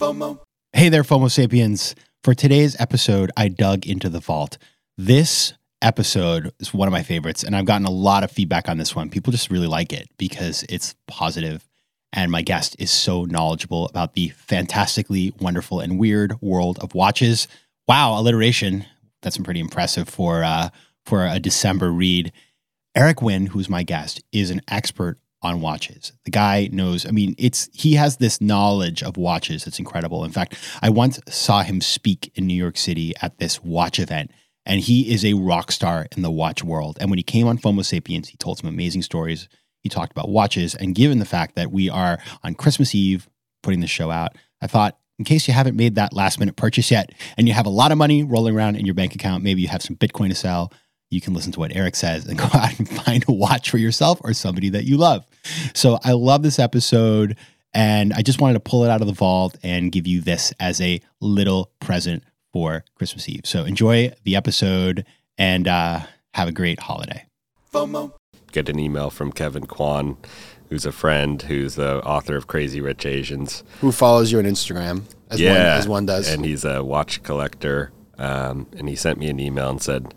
FOMO. Hey there, FOMO sapiens. For today's episode, I dug into the vault. This episode is one of my favorites, and I've gotten a lot of feedback on this one. People just really like it because it's positive, and my guest is so knowledgeable about the fantastically wonderful and weird world of watches. Wow, alliteration. That's pretty impressive for uh, for a December read. Eric Wind, who's my guest, is an expert on watches. The guy knows, I mean, it's he has this knowledge of watches that's incredible. In fact, I once saw him speak in New York City at this watch event, and he is a rock star in the watch world. And when he came on FOMO Sapiens, he told some amazing stories. He talked about watches, and given the fact that we are on Christmas Eve putting the show out, I thought in case you haven't made that last minute purchase yet and you have a lot of money rolling around in your bank account, maybe you have some Bitcoin to sell, you can listen to what Eric says and go out and find a watch for yourself or somebody that you love. So I love this episode. And I just wanted to pull it out of the vault and give you this as a little present for Christmas Eve. So enjoy the episode and uh, have a great holiday. FOMO. Get an email from Kevin Kwan, who's a friend, who's the author of Crazy Rich Asians. who follows you on Instagram as one as one does. And he's a watch collector. Um, and he sent me an email and said,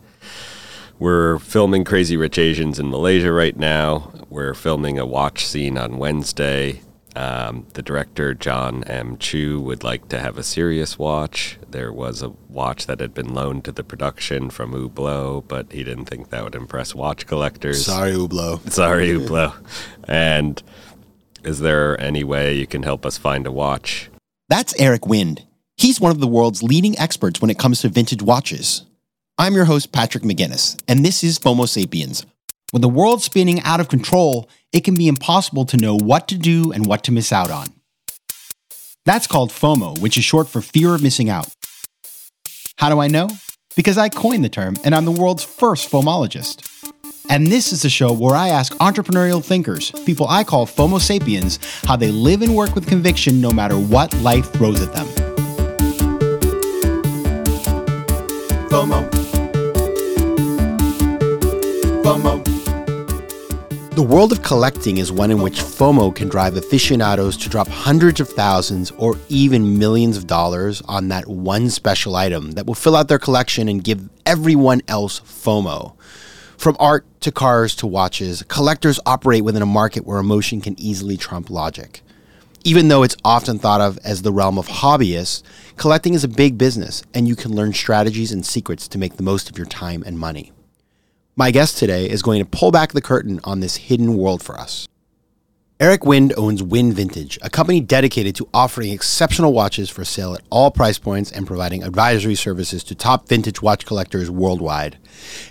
We're filming Crazy Rich Asians in Malaysia right now. We're filming a watch scene on Wednesday. Um, the director, John M. Chu, would like to have a serious watch. There was a watch that had been loaned to the production from Hublot, but he didn't think that would impress watch collectors. Sorry, Hublot. Sorry, Hublot. and is there any way you can help us find a watch? That's Eric Wind. He's one of the world's leading experts when it comes to vintage watches. I'm your host, Patrick McGinnis, and this is FOMO Sapiens. With the world spinning out of control, it can be impossible to know what to do and what to miss out on. That's called FOMO, which is short for fear of missing out. How do I know? Because I coined the term, and I'm the world's first FOMologist. And this is the show where I ask entrepreneurial thinkers, people I call FOMO sapiens, how they live and work with conviction no matter what life throws at them. FOMO. FOMO. The world of collecting is one in which FOMO can drive aficionados to drop hundreds of thousands or even millions of dollars on that one special item that will fill out their collection and give everyone else FOMO. From art to cars to watches, collectors operate within a market where emotion can easily trump logic. Even though it's often thought of as the realm of hobbyists, collecting is a big business and you can learn strategies and secrets to make the most of your time and money. My guest today is going to pull back the curtain on this hidden world for us. Eric Wind owns Wind Vintage, a company dedicated to offering exceptional watches for sale at all price points and providing advisory services to top vintage watch collectors worldwide.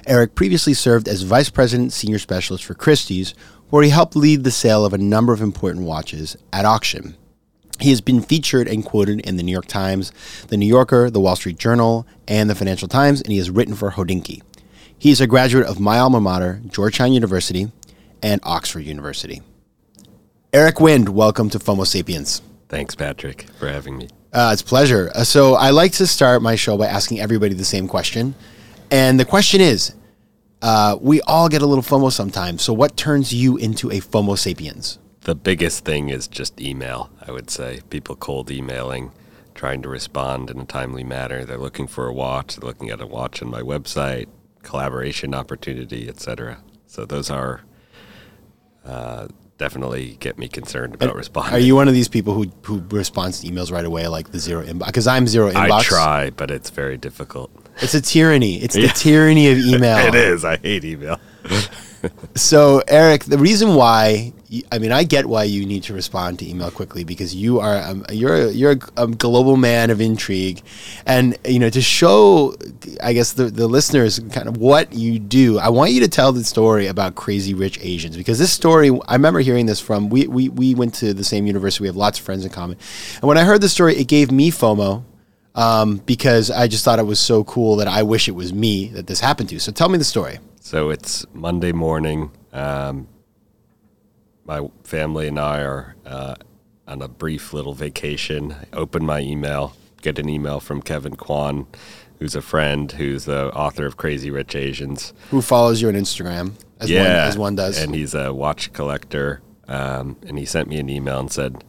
Eric previously served as Vice President Senior Specialist for Christie's, where he helped lead the sale of a number of important watches at auction. He has been featured and quoted in the New York Times, the New Yorker, the Wall Street Journal, and the Financial Times, and he has written for Hodinkee. He is a graduate of my alma mater, Georgetown University, and Oxford University. Eric Wind, welcome to FOMO Sapiens. Thanks, Patrick, for having me. Uh, it's a pleasure. Uh, so I like to start my show by asking everybody the same question, and the question is: uh, We all get a little FOMO sometimes. So what turns you into a FOMO sapiens? The biggest thing is just email, I would say. People cold emailing, trying to respond in a timely manner. They're looking for a watch, they're looking at a watch on my website, collaboration opportunity, etc. So those are uh, definitely get me concerned about responding. Are you one of these people who who responds to emails right away, like the zero inbox? Because I'm zero inbox. I try, but it's very difficult. It's a tyranny. It's the tyranny of email. It is. I hate email. So, Eric, the reason why I mean, I get why you need to respond to email quickly because you are um, you're a, you're a, a global man of intrigue, and you know to show, I guess the the listeners kind of what you do. I want you to tell the story about Crazy Rich Asians because this story I remember hearing this from we we we went to the same university. We have lots of friends in common, and when I heard the story, it gave me FOMO. Um, because I just thought it was so cool that I wish it was me that this happened to. So tell me the story. So it's Monday morning. Um, my family and I are uh, on a brief little vacation. I open my email, get an email from Kevin Kwan, who's a friend, who's the author of Crazy Rich Asians. Who follows you on Instagram as one as one does. And he's a watch collector. Um, and he sent me an email and said,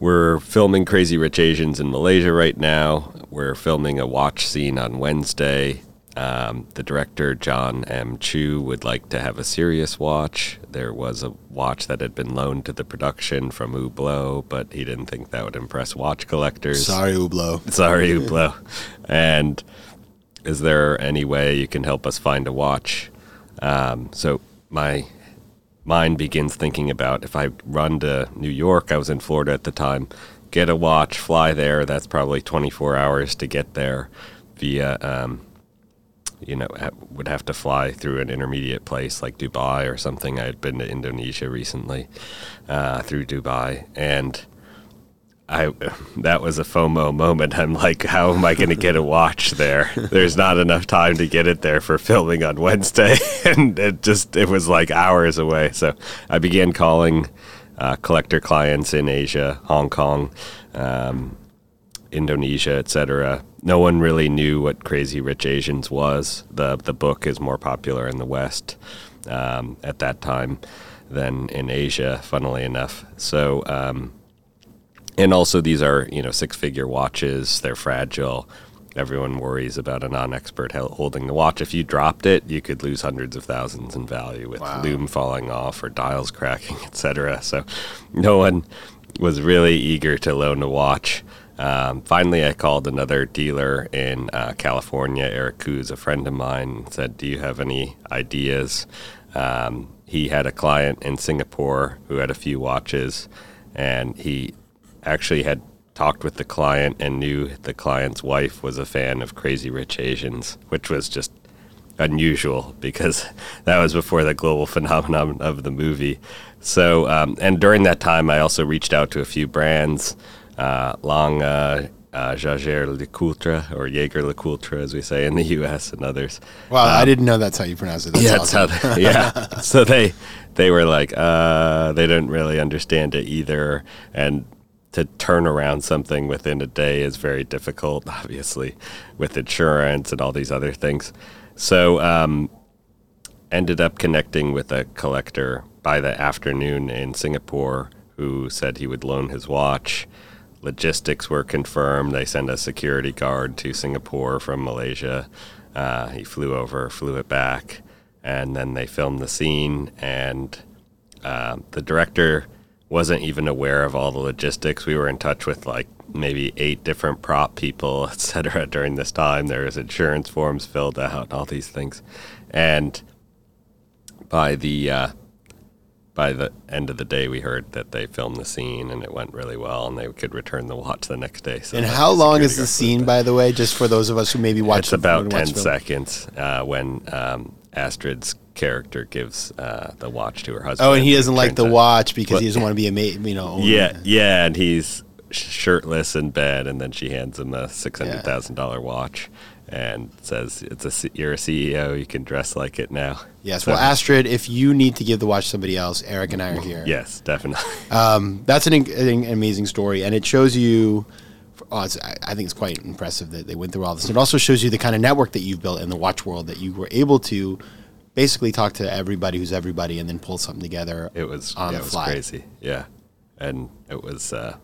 we're filming Crazy Rich Asians in Malaysia right now. We're filming a watch scene on Wednesday. Um, the director, John M. Chu, would like to have a serious watch. There was a watch that had been loaned to the production from Hublot, but he didn't think that would impress watch collectors. Sorry, Hublot. Sorry, Hublot. And is there any way you can help us find a watch? Um, so my mind begins thinking about if I run to New York, I was in Florida at the time, get a watch, fly there. That's probably 24 hours to get there via, um, you know, ha- would have to fly through an intermediate place like Dubai or something. I had been to Indonesia recently uh, through Dubai. And I that was a FOMO moment. I'm like, how am I going to get a watch there? There's not enough time to get it there for filming on Wednesday, and it just it was like hours away. So I began calling uh, collector clients in Asia, Hong Kong, um, Indonesia, etc. No one really knew what Crazy Rich Asians was. the The book is more popular in the West um, at that time than in Asia, funnily enough. So. Um, and also these are you know six figure watches they're fragile everyone worries about a non-expert holding the watch if you dropped it you could lose hundreds of thousands in value with loom falling off or dials cracking etc so no one was really eager to loan a watch um, finally i called another dealer in uh, california eric Kuz, a friend of mine said do you have any ideas um, he had a client in singapore who had a few watches and he actually had talked with the client and knew the client's wife was a fan of Crazy Rich Asians, which was just unusual because that was before the global phenomenon of the movie. So, um, and during that time, I also reached out to a few brands, uh, Long, uh, uh, Jaeger LeCoultre, or Jaeger LeCoultre, as we say in the U.S. and others. Well, I didn't know that's how you pronounce it. That's yeah, awesome. that's how they, yeah. so they they were like, uh, they didn't really understand it either, and to turn around something within a day is very difficult, obviously, with insurance and all these other things. So, um, ended up connecting with a collector by the afternoon in Singapore who said he would loan his watch. Logistics were confirmed. They sent a security guard to Singapore from Malaysia. Uh, he flew over, flew it back, and then they filmed the scene. And uh, the director wasn't even aware of all the logistics. We were in touch with like maybe eight different prop people, etc. during this time. There was insurance forms filled out, all these things, and by the uh, by the end of the day, we heard that they filmed the scene and it went really well, and they could return the watch the next day. So And how long is the scene, by the way, just for those of us who maybe watch it's about 10 seconds uh, when um, Astrid's character gives uh, the watch to her husband. Oh, and he doesn't like the out- watch because he doesn't want to be a mate, you know. owner. Yeah, yeah, and he's shirtless in bed, and then she hands him a six hundred thousand dollar watch and says, "It's a you're a CEO, you can dress like it now." Yes. So- Well, Astrid, if you need to give the watch to somebody else, Eric and I are here. yes, definitely. Um, that's an, an amazing story, and it shows you. Oh, it's, I think it's quite impressive that they went through all this. It also shows you the kind of network that you've built in the watch world that you were able to basically talk to everybody who's everybody and then pull something together. It was on yeah, the it was fly. crazy, yeah, and it was uh,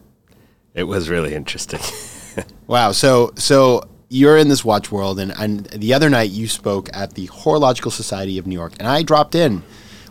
it was really interesting. Wow. So so you're in this watch world, and, and the other night you spoke at the Horological Society of New York, and I dropped in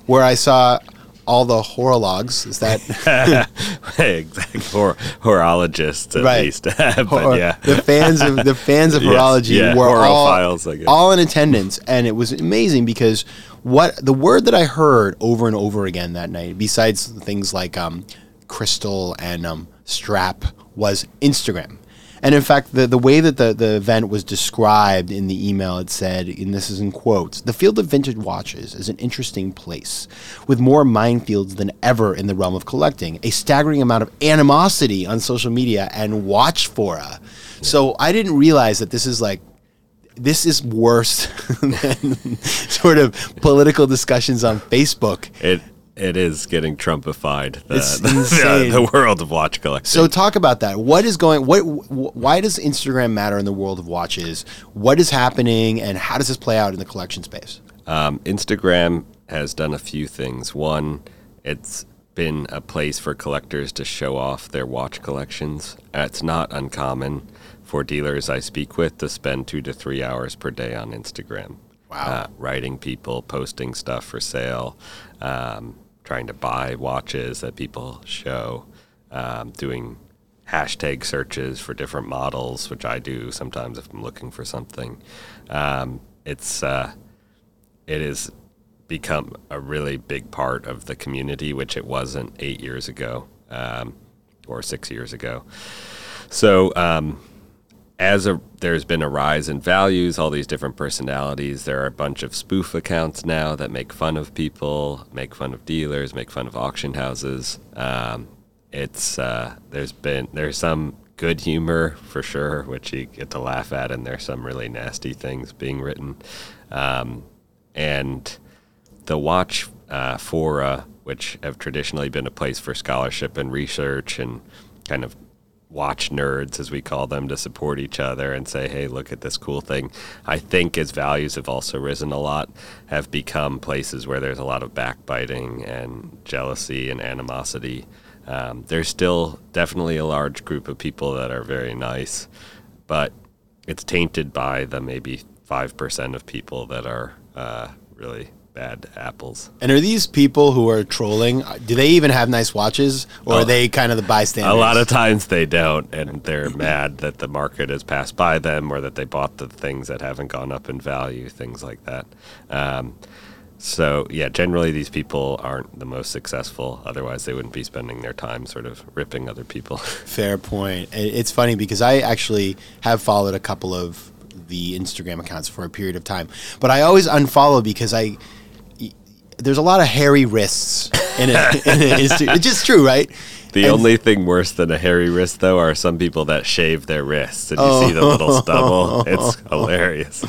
where I saw all the horologs. Is that exactly, Hor- horologists at Right. least, but Hor- yeah, the fans of the fans of Yes, horology yeah, were all, horophiles, I guess. all in attendance, and it was amazing because what the word that I heard over and over again that night, besides things like um, crystal and um, strap, was Instagram. And in fact, the, the way that the, the event was described in the email, it said, and this is in quotes the field of vintage watches is an interesting place with more minefields than ever in the realm of collecting, a staggering amount of animosity on social media and watch fora. So I didn't realize that this is like, this is worse than sort of political discussions on Facebook. it it is getting Trumpified. The, It's the, insane. the world of watch collecting. So talk about that. What is going? What? wh- Why does Instagram matter in the world of watches? What is happening, and how does this play out in the collection space? Um, Instagram has done a few things. One, it's been a place for collectors to show off their watch collections. It's not uncommon for dealers I speak with to spend two to three hours per day on Instagram. Wow. Uh, writing people, posting stuff for sale, um, trying to buy watches that people show, um, doing hashtag searches for different models, which I do sometimes if I'm looking for something. Um, it's uh, it has become a really big part of the community, which it wasn't eight years ago um, or six years ago. So um, as a, there's been a rise in values, all these different personalities, there are a bunch of spoof accounts now that make fun of people, make fun of dealers, make fun of auction houses. Um, it's uh, there's been there's some good humor for sure, which you get to laugh at, and there's some really nasty things being written, um, and the watch uh, fora, which have traditionally been a place for scholarship and research and kind of watch nerds, as we call them, to support each other and say, hey, look at this cool thing. I think as values have also risen a lot, have become places where there's a lot of backbiting and jealousy and animosity. Um, there's still definitely a large group of people that are very nice, but it's tainted by the maybe 5% of people that are uh, really bad apples. And are these people who are trolling? Do they even have nice watches, or are they kind of the bystanders? A lot of times they don't, and they're mad that the market has passed by them or that they bought the things that haven't gone up in value, things like that. Um, so, yeah, generally these people aren't the most successful. Otherwise, they wouldn't be spending their time sort of ripping other people. Fair point. It's funny because I actually have followed a couple of the Instagram accounts for a period of time, but I always unfollow because I there's a lot of hairy wrists in it. In it. It's, it's just true, right? The And- only thing worse than a hairy wrist, though, are some people that shave their wrists, and you see the little stubble. It's hilarious.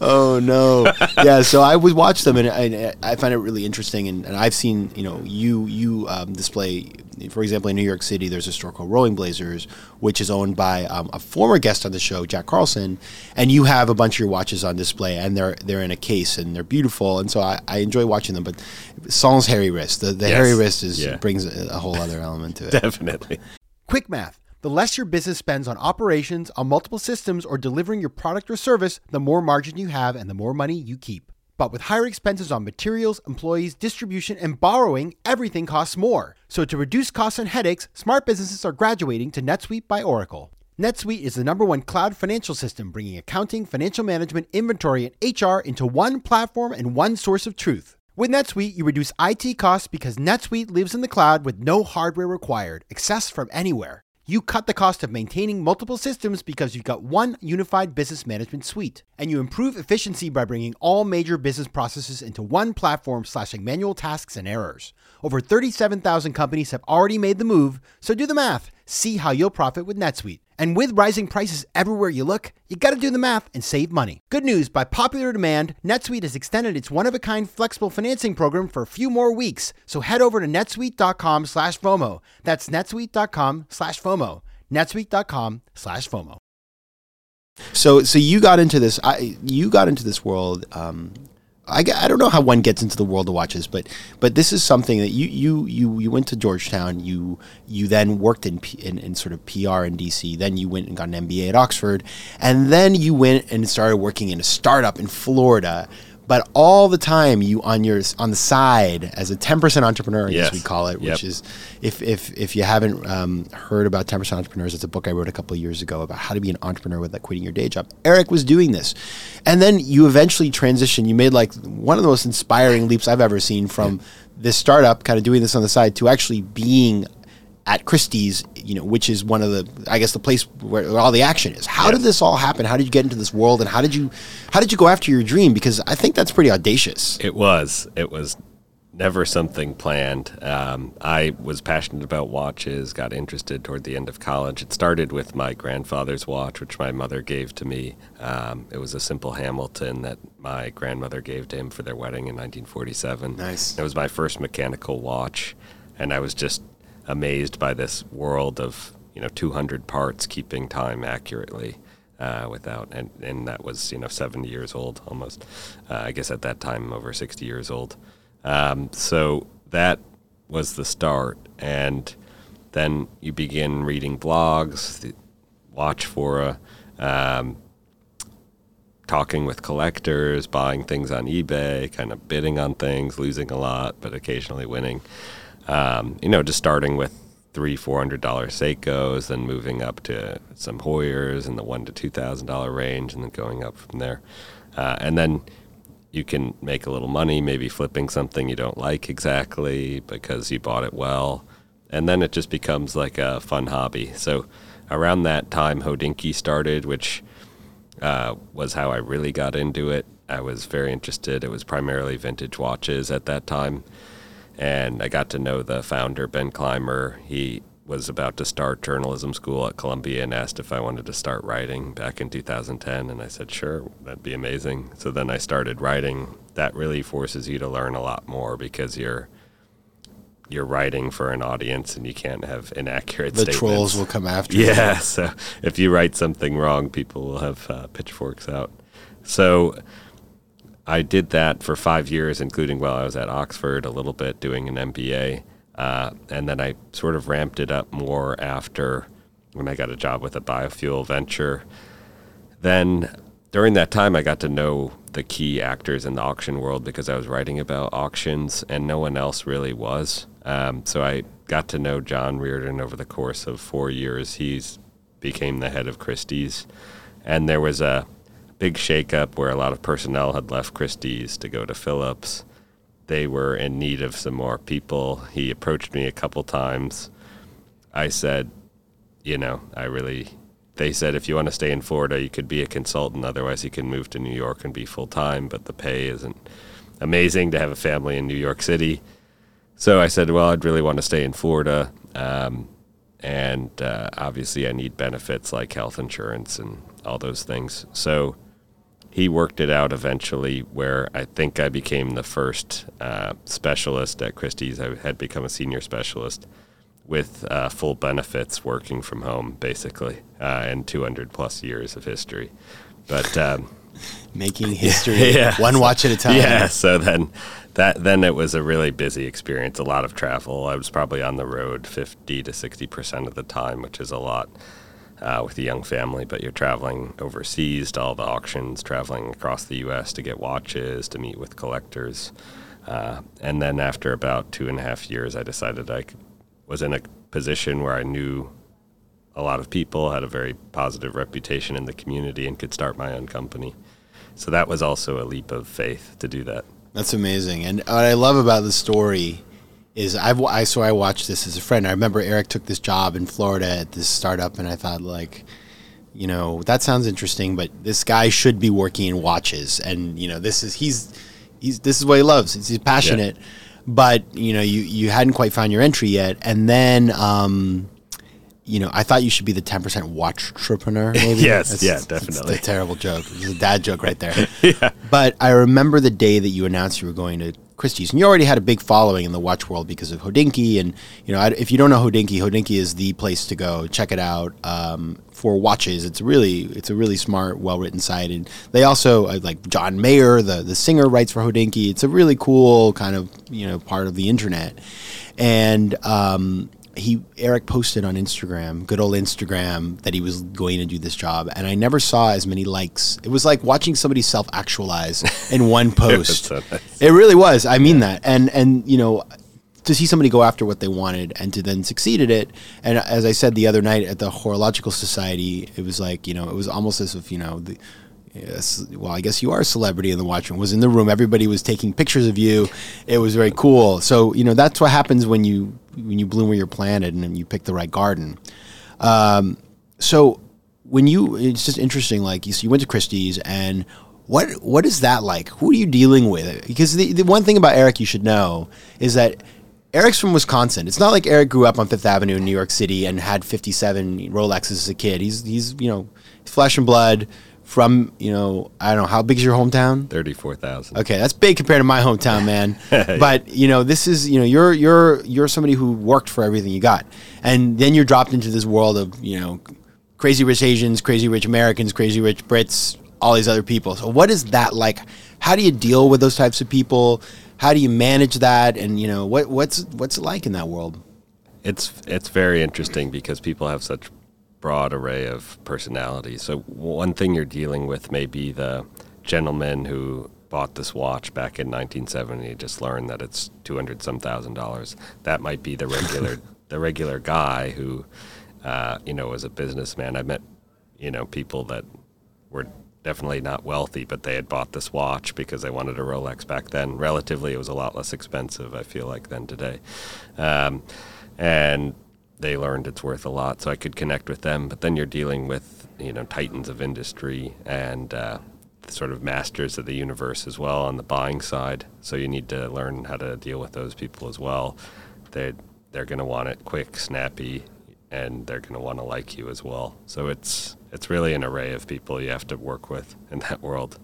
oh no yeah so i would watch them and I, I find it really interesting and, and i've seen you know you you um, display for example in new york city there's a store called Rowing Blazers which is owned by um, a former guest on the show jack carlson and you have a bunch of your watches on display and they're they're in a case and they're beautiful and so i, I enjoy watching them but sans hairy wrist the, the Yes. hairy wrist is Yeah. brings a, a whole other element to it Definitely. Quick math. The less your business spends on operations, on multiple systems, or delivering your product or service, the more margin you have and the more money you keep. But with higher expenses on materials, employees, distribution, and borrowing, everything costs more. So to reduce costs and headaches, smart businesses are graduating to NetSuite by Oracle. NetSuite is the number one cloud financial system, bringing accounting, financial management, inventory, and HR into one platform and one source of truth. With NetSuite, you reduce IT costs because NetSuite lives in the cloud with no hardware required, accessed from anywhere. You cut the cost of maintaining multiple systems because you've got one unified business management suite. And you improve efficiency by bringing all major business processes into one platform, slashing manual tasks and errors. Over 37,000 companies have already made the move, so do the math. See how you'll profit with NetSuite. And with rising prices everywhere you look, you gotta do the math and save money. Good news, by popular demand, NetSuite has extended its one-of-a-kind flexible financing program for a few more weeks. So head over to netsuite.com slash FOMO. That's netsuite.com slash FOMO. netsuite.com slash FOMO. So, so you got into this. I you got into this world. Um, I, I don't know how one gets into the world of watches, but but this is something that you you you you went to Georgetown. You you then worked in, P, in in sort of PR in DC. Then you went and got an MBA at Oxford, and then you went and started working in a startup in Florida. But all the time, you on your on the side as a ten percent entrepreneur, I guess Yes. we call it, which Yep. is if if if you haven't um, heard about ten percent entrepreneurs, it's a book I wrote a couple of years ago about how to be an entrepreneur without quitting your day job. Eric was doing this, and then you eventually transitioned. You made like one of the most inspiring leaps I've ever seen from this startup, kind of doing this on the side, to actually being at Christie's, you know, which is one of the, I guess, the place where, all the action is. How did this all happen? How did you get into this world, and how did you, how did you go after your dream? Because I think that's pretty audacious. It was. It was never something planned. Um, I was passionate about watches, got interested toward the end of college. It started with my grandfather's watch, which my mother gave to me. Um, it was a simple Hamilton that my grandmother gave to him for their wedding in 1947. Nice. It was my first mechanical watch, and I was just amazed by this world of you know 200 parts keeping time accurately uh, without and, and that was you know 70 years old almost uh, I guess at that time over 60 years old um, so that was the start. And then you begin reading blogs, watch fora, um, talking with collectors, buying things on eBay, kind of bidding on things, losing a lot, but occasionally winning. Um, you know, just starting with three, four hundred dollar Seikos, then moving up to some Heuers in the one to two thousand dollar range, and then going up from there. Uh, and then you can make a little money, maybe flipping something you don't like exactly because you bought it well, and then it just becomes like a fun hobby. So around that time, Hodinkee started, which uh, was how I really got into it. I was very interested. It was primarily vintage watches at that time. And I got to know the founder, Ben Clymer. He was about to start journalism school at Columbia and asked if I wanted to start writing back in 2010. And I said, sure, that'd be amazing. So then I started writing. That really forces you to learn a lot more because you're you're writing for an audience and you can't have inaccurate The statements. trolls will come after you. Yeah, so if you write something wrong, people will have uh, pitchforks out. So I did that for five years, including while I was at Oxford, a little bit doing an MBA. Uh, and then I sort of ramped it up more after when I got a job with a biofuel venture. Then during that time, I got to know the key actors in the auction world because I was writing about auctions and no one else really was. Um, so I got to know John Reardon over the course of four years. He's became the head of Christie's, and there was a big shakeup where a lot of personnel had left Christie's to go to Phillips. They were in need of some more people. He approached me a couple times. I said, you know, I really. They said if you want to stay in Florida, you could be a consultant. Otherwise, you can move to New York and be full time. But the pay isn't amazing to have a family in New York City. So I said, well, I'd really want to stay in Florida. Um, and uh, obviously, I need benefits like health insurance and all those things. So he worked it out eventually where I think I became the first uh, specialist at Christie's. I had become a senior specialist with uh, full benefits working from home, basically, uh, and 200 plus years of history. But um, Making history Yeah. one watch at a time. yeah, so then that then it was a really busy experience, a lot of travel. I was probably on the road 50 to 60 percent of the time, which is a lot uh, with a young family. But you're traveling overseas to all the auctions, traveling across the U.S. to get watches, to meet with collectors, uh, and then after about two and a half years, I decided I was in a position where I knew a lot of people, had a very positive reputation in the community, and could start my own company. So that was also a leap of faith to do that. That's amazing. And what I love about the story is I've I so I watched this as a friend. I remember Eric took this job in Florida at this startup, and I thought like, you know, that sounds interesting, but this guy should be working in watches, and you know, this is he's he's this is what he loves. He's, he's passionate, but you know, you you hadn't quite found your entry yet, and then. um you know, I thought you should be the ten percent watch entrepreneur. Maybe Yes, yeah, that's definitely. a terrible joke. It's a dad joke right there. But I remember the day that you announced you were going to Christie's, and you already had a big following in the watch world because of Hodinkee. And you know, if you don't know Hodinkee, Hodinkee is the place to go. Check it out um, for watches. It's really, it's a really smart, well written site. And they also uh, like John Mayer, the the singer, writes for Hodinkee. It's a really cool kind of you know part of the internet. And um, he Eric posted on Instagram, good old Instagram, that he was going to do this job, and I never saw as many likes. It was like watching somebody self actualize in one post. so nice. It really was. I mean that, and and you know. To see somebody go after what they wanted and to then succeed at it, and as I said the other night at the Horological Society, it was like you know it was almost as if you know the. Yes, well, I guess you are a celebrity in the watch room. Was in the room. Everybody was taking pictures of you. It was very cool. So you know that's what happens when you when you bloom where you're planted and you pick the right garden. Um, so when you, it's just interesting. Like you, so you went to Christie's, and what what is that like? Who are you dealing with? Because the, the one thing about Eric you should know is that Eric's from Wisconsin. It's not like Eric grew up on Fifth Avenue in New York City and had 57 Rolexes as a kid. He's he's you know flesh and blood from you know I don't know how big is your hometown. 34,000. Okay, that's big compared to my hometown, man. But you know, this is you know you're you're you're somebody who worked for everything you got, and then you're dropped into this world of you know crazy rich Asians, crazy rich Americans, crazy rich Brits, all these other people. So what is that like? How do you deal with those types of people? how do you manage that? And you know, what what's what's it like in that world? It's it's very interesting because people have such broad array of personalities. So one thing you're dealing with may be the gentleman who bought this watch back in 1970 just learned that it's 200 some thousand dollars. That might be the regular the regular guy who uh, you know was a businessman. I met you know people that were definitely not wealthy, but they had bought this watch because they wanted a Rolex back then. Relatively, it was a lot less expensive, I feel like, than today. Um, and they learned it's worth a lot, so I could connect with them. But then you're dealing with, you know, titans of industry and uh, sort of masters of the universe as well on the buying side. So you need to learn how to deal with those people as well. They they're going to want it quick, snappy, and they're going to want to like you as well. So it's it's really an array of people you have to work with in that world.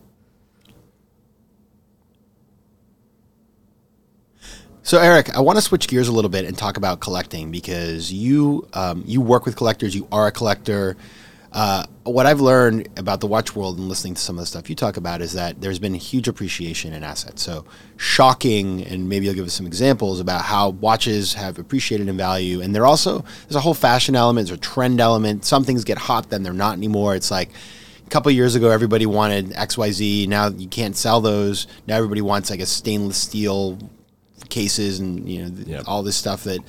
So Eric, I want to switch gears a little bit and talk about collecting because you um, you work with collectors. You are a collector. Uh, what I've learned about the watch world and listening to some of the stuff you talk about is that there's been huge appreciation in assets. So shocking, and maybe you'll give us some examples about how watches have appreciated in value. And they're also there's a whole fashion element, there's a trend element. Some things get hot, then they're not anymore. It's like a couple years ago, everybody wanted X Y Z. Now you can't sell those. Now everybody wants like a stainless steel cases and you know Yep. all this stuff that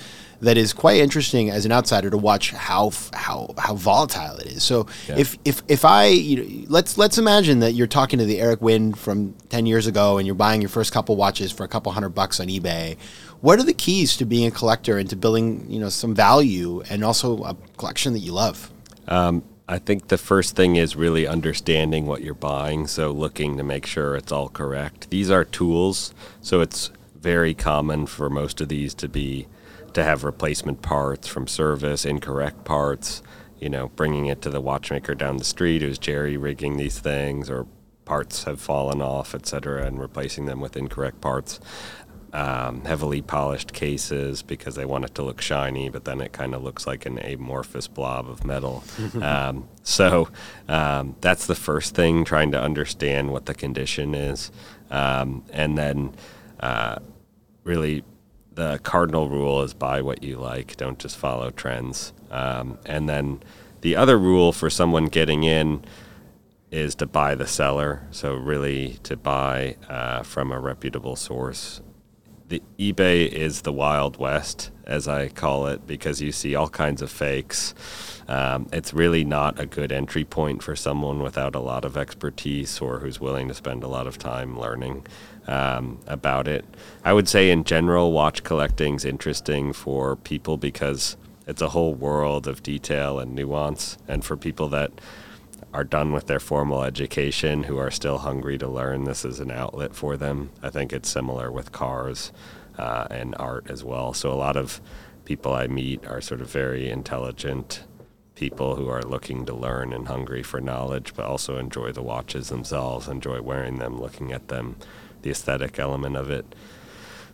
that is quite interesting as an outsider to watch how how how volatile it is. So Yeah. if if if I you know, let's let's imagine that you're talking to the Eric Wind from ten years ago and you're buying your first couple watches for a couple hundred bucks on eBay. What are the keys to being a collector and to building you know some value and also a collection that you love? Um, I think the first thing is really understanding what you're buying. So looking to make sure it's all correct. These are tools, so it's very common for most of these to be to have replacement parts from service, incorrect parts. You know, bringing it to the watchmaker down the street who's jerry rigging these things, or parts have fallen off, et cetera, and replacing them with incorrect parts. Um, heavily polished cases because they want it to look shiny, but then it kind of looks like an amorphous blob of metal. um, so um, that's the first thing, trying to understand what the condition is. Um, and then uh, really the cardinal rule is buy what you like, don't just follow trends. Um, and then the other rule for someone getting in is to buy the seller. So really to buy uh, from a reputable source. The eBay is the wild west, as I call it, because you see all kinds of fakes. Um, it's really not a good entry point for someone without a lot of expertise or who's willing to spend a lot of time learning um, about it. I would say, in general, watch collecting's interesting for people because it's a whole world of detail and nuance, and for people that are done with their formal education who are still hungry to learn this is an outlet for them. I think it's similar with cars uh, and art as well. So a lot of people I meet are sort of very intelligent people who are looking to learn and hungry for knowledge, but also enjoy the watches themselves, enjoy wearing them, looking at them, the aesthetic element of it.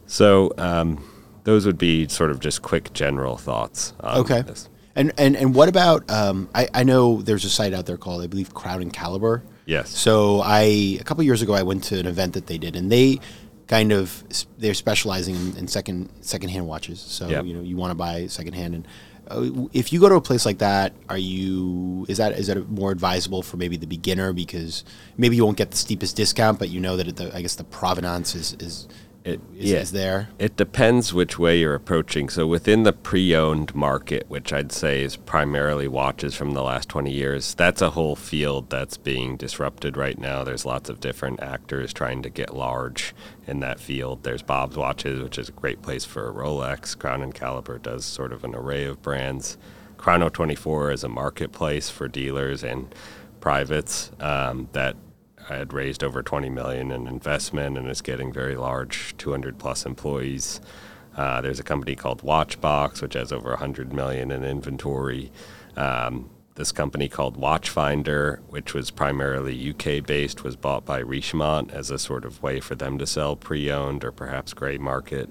So um, those would be sort of just quick general thoughts. On Okay. This. And and and what about? Um, I I know there's a site out there called I believe Crown and Caliber. Yes. So I a couple years ago I went to an event that they did, and they kind of they're specializing in, in second secondhand watches. So Yep. you know you want to buy secondhand, and Uh, if you go to a place like that, are you is that is that more advisable for maybe the beginner? Because maybe you won't get the steepest discount, but you know that the, I guess the provenance is is It, is, is there. It depends which way you're approaching. So within the pre-owned market, which I'd say is primarily watches from the last 20 years, that's a whole field that's being disrupted right now. There's lots of different actors trying to get large in that field. There's Bob's Watches, which is a great place for a Rolex. Crown and Caliber does sort of an array of brands. Chrono 24 is a marketplace for dealers and privates um, that had raised over 20 million in investment and is getting very large 200 plus employees uh, there's a company called watchbox which has over 100 million in inventory um, this company called watchfinder which was primarily uk based was bought by richemont as a sort of way for them to sell pre-owned or perhaps gray market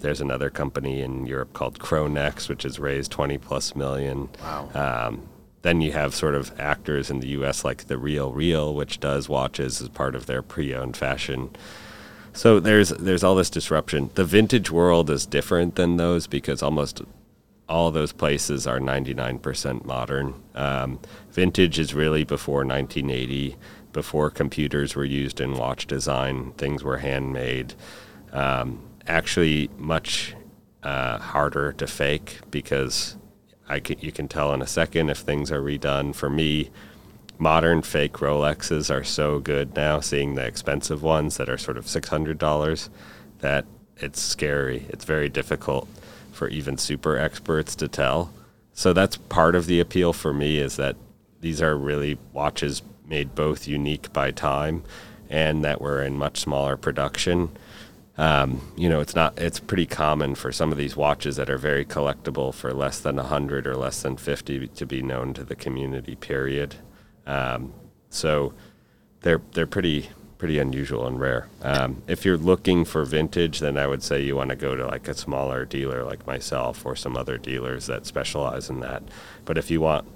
there's another company in Europe called Chronext, which has raised 20 plus million. Wow. Um, then you have sort of actors in the U.S. like the Real Real, which does watches as part of their pre-owned fashion So there's there's all this disruption. The vintage world is different than those because almost all those places are 99% modern. Um, vintage is really before 1980, before computers were used in watch design. Things were handmade. Um, actually, much uh, harder to fake because I can, you can tell in a second if things are redone. For me, modern fake Rolexes are so good now, seeing the expensive ones that are sort of $600, that it's scary. It's very difficult for even super experts to tell. So that's part of the appeal for me is that these are really watches made both unique by time and that were in much smaller production. Um, you know, it's not. It's pretty common for some of these watches that are very collectible for less than hundred or less than fifty to be known to the community. Period. Um, so they're they're pretty pretty unusual and rare. Um, if you're looking for vintage, then I would say you want to go to like a smaller dealer like myself or some other dealers that specialize in that. But if you want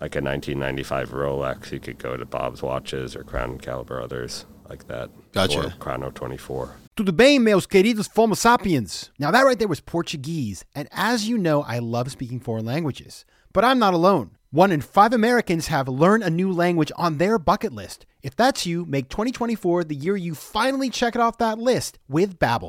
like a 1995 Rolex, you could go to Bob's Watches or Crown and Caliber, others like that. Gotcha. Or Chrono 24. Tudo bem, meus queridos Fomo sapiens? Now, that right there was Portuguese. And as you know, I love speaking foreign languages. But I'm not alone. One in five Americans have learned a new language on their bucket list. If that's you, make 2024 the year you finally check it off that list with Babbel,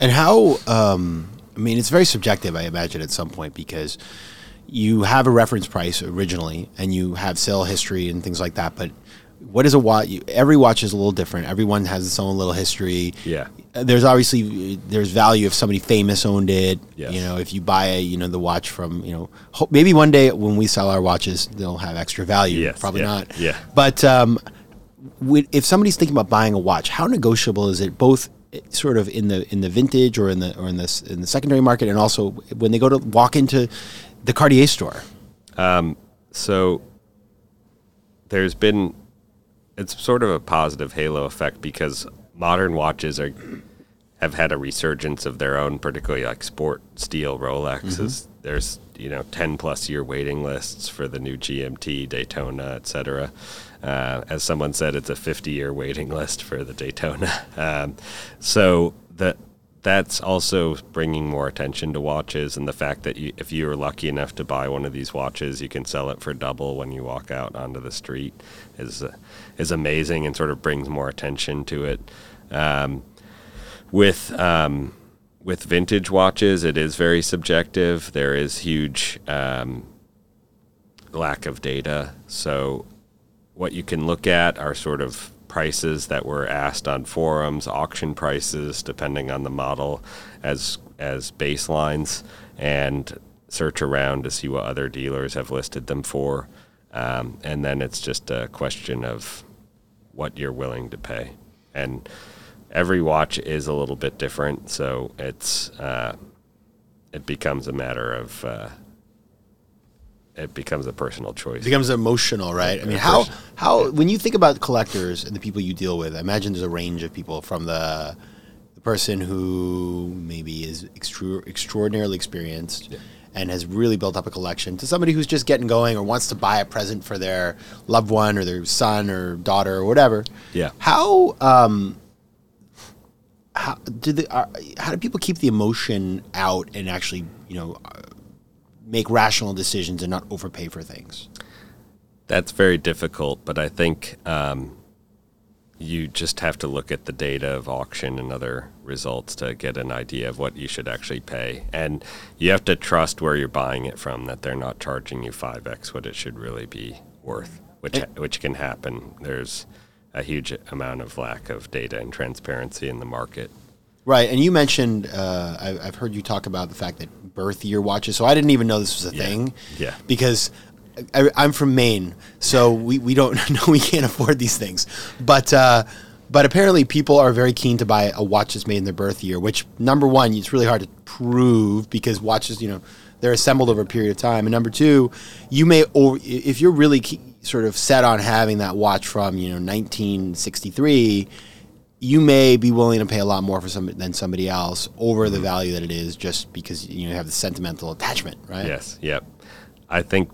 And how, um, I mean, it's very subjective, I imagine, at some point, because you have a reference price originally and you have sale history and things like that. But what is a watch? Every watch is a little different. Everyone has its own little history. Yeah. Uh, There's obviously there's value if somebody famous owned it. Yes. You know, if you buy a, you know the watch from you know ho- maybe one day when we sell our watches they'll have extra value. Yes, Probably yeah, not. yeah. But um, if somebody's thinking about buying a watch, how negotiable is it? Both sort of in the in the vintage or in the or in this in the secondary market, and also when they go to walk into the Cartier store. Um, So there's been it's sort of a positive halo effect because modern watches are have had a resurgence of their own, particularly like sport steel Rolexes. There's you know ten plus year waiting lists for the new GMT, Daytona, etc. Uh, as someone said, it's a 50 year waiting list for the Daytona. Um, so that that's also bringing more attention to watches and the fact that you, if you are lucky enough to buy one of these watches, you can sell it for double when you walk out onto the street is uh, is amazing and sort of brings more attention to it. Um, with um, with vintage watches, it is very subjective. There is huge um, lack of data, so what you can look at are sort of prices that were asked on forums, auction prices, depending on the model, as as baselines, and search around to see what other dealers have listed them for, um, and then it's just a question of what you're willing to pay, and every watch is a little bit different, so it's uh, it becomes a matter of uh, it becomes a personal choice. It becomes emotional, right? I mean, how how when you think about collectors and the people you deal with, I imagine there's a range of people from the the person who maybe is extra, extraordinarily experienced and has really built up a collection to somebody who's just getting going or wants to buy a present for their loved one or their son or daughter or whatever. Yeah. How um how do the uh, how do people keep the emotion out and actually you know uh, make rational decisions and not overpay for things? That's very difficult, but I think um, you just have to look at the data of auction and other results to get an idea of what you should actually pay. And you have to trust where you're buying it from that they're not charging you 5x what it should really be worth, which, which can happen. There's a huge amount of lack of data and transparency in the market. Right, and you mentioned uh, I, I've heard you talk about the fact that birth year watches. So I didn't even know this was a thing. Yeah. because I, I'm from Maine, so we, we don't know we can't afford these things. But uh, but apparently people are very keen to buy a watch that's made in their birth year. Which number one, it's really hard to prove because watches, you know, they're assembled over a period of time. And number two, you may or if you're really key, sort of set on having that watch from you know 1963 you may be willing to pay a lot more for some than somebody else over the value that it is just because you have the sentimental attachment, right? Yes. Yep. I think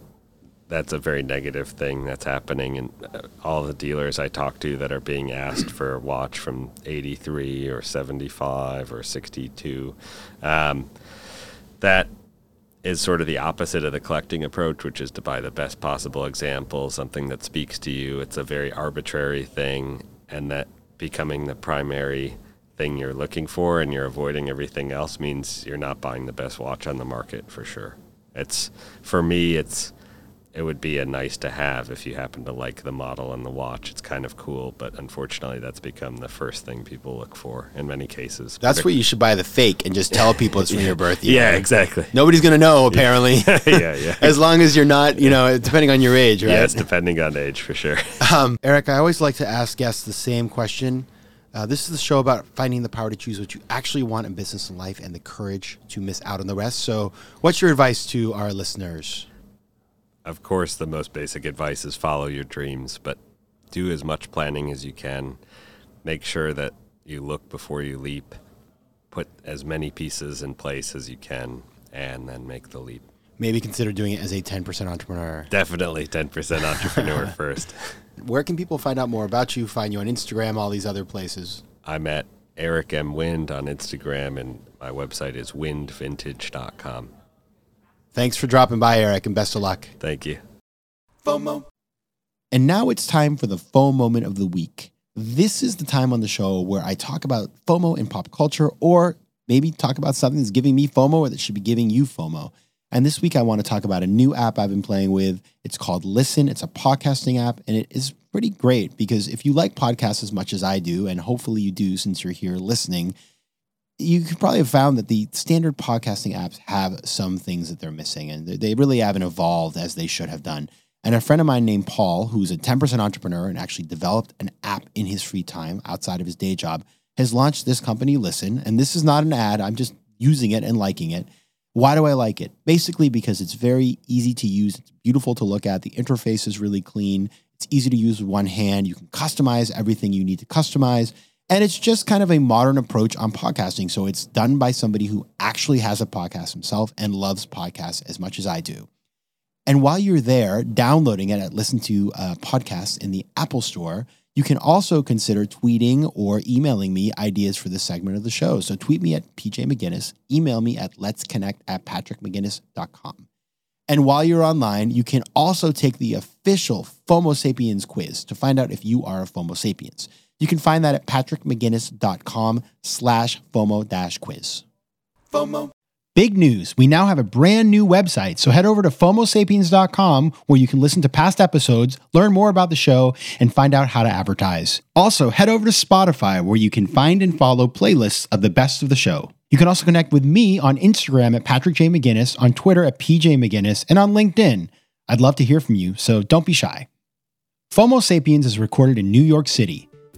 that's a very negative thing that's happening, and uh, all the dealers I talk to that are being asked for a watch from '83 or '75 or '62, um, that is sort of the opposite of the collecting approach, which is to buy the best possible example, something that speaks to you. It's a very arbitrary thing, and that becoming the primary thing you're looking for and you're avoiding everything else means you're not buying the best watch on the market for sure. It's for me it's it would be a nice to have if you happen to like the model and the watch. It's kind of cool, but unfortunately that's become the first thing people look for in many cases. That's what you should buy the fake and just tell people it's from your birth year. Yeah, exactly. Nobody's gonna know apparently. yeah, yeah. as long as you're not, you know, depending on your age, right? Yes, depending on age for sure. Um, Eric, I always like to ask guests the same question. Uh, this is the show about finding the power to choose what you actually want in business and life and the courage to miss out on the rest. So, what's your advice to our listeners? Of course, the most basic advice is follow your dreams, but do as much planning as you can. Make sure that you look before you leap. Put as many pieces in place as you can, and then make the leap. Maybe consider doing it as a 10% entrepreneur. Definitely 10% entrepreneur first. Where can people find out more about you, find you on Instagram, all these other places? I'm at Eric M. Wind on Instagram, and my website is windvintage.com. Thanks for dropping by, Eric, and best of luck. Thank you. FOMO. And now it's time for the FOMO moment of the week. This is the time on the show where I talk about FOMO in pop culture or maybe talk about something that's giving me FOMO or that should be giving you FOMO. And this week I want to talk about a new app I've been playing with. It's called Listen. It's a podcasting app and it is pretty great because if you like podcasts as much as I do, and hopefully you do since you're here listening, you could probably have found that the standard podcasting apps have some things that they're missing and they- really haven't evolved as they should have done. And a friend of mine named Paul, who's a 10% entrepreneur and actually developed an app in his free time outside of his day job, has launched this company, Listen. And this is not an ad, I'm just using it and liking it. Why do I like it? Basically, because it's very easy to use, it's beautiful to look at, the interface is really clean, it's easy to use with one hand, you can customize everything you need to customize. And it's just kind of a modern approach on podcasting. So it's done by somebody who actually has a podcast himself and loves podcasts as much as I do. And while you're there downloading it at Listen to uh, Podcasts in the Apple Store, you can also consider tweeting or emailing me ideas for this segment of the show. So tweet me at PJ McGinnis, email me at let's connect at patrickmcginnis.com. And while you're online, you can also take the official FOMO Sapiens quiz to find out if you are a FOMO Sapiens. You can find that at patrickmcginnis.com slash FOMO dash quiz. FOMO. Big news. We now have a brand new website. So head over to FOMOSapiens.com where you can listen to past episodes, learn more about the show, and find out how to advertise. Also, head over to Spotify where you can find and follow playlists of the best of the show. You can also connect with me on Instagram at Patrick J. McGinnis, on Twitter at PJ McGinnis, and on LinkedIn. I'd love to hear from you, so don't be shy. FOMO Sapiens is recorded in New York City.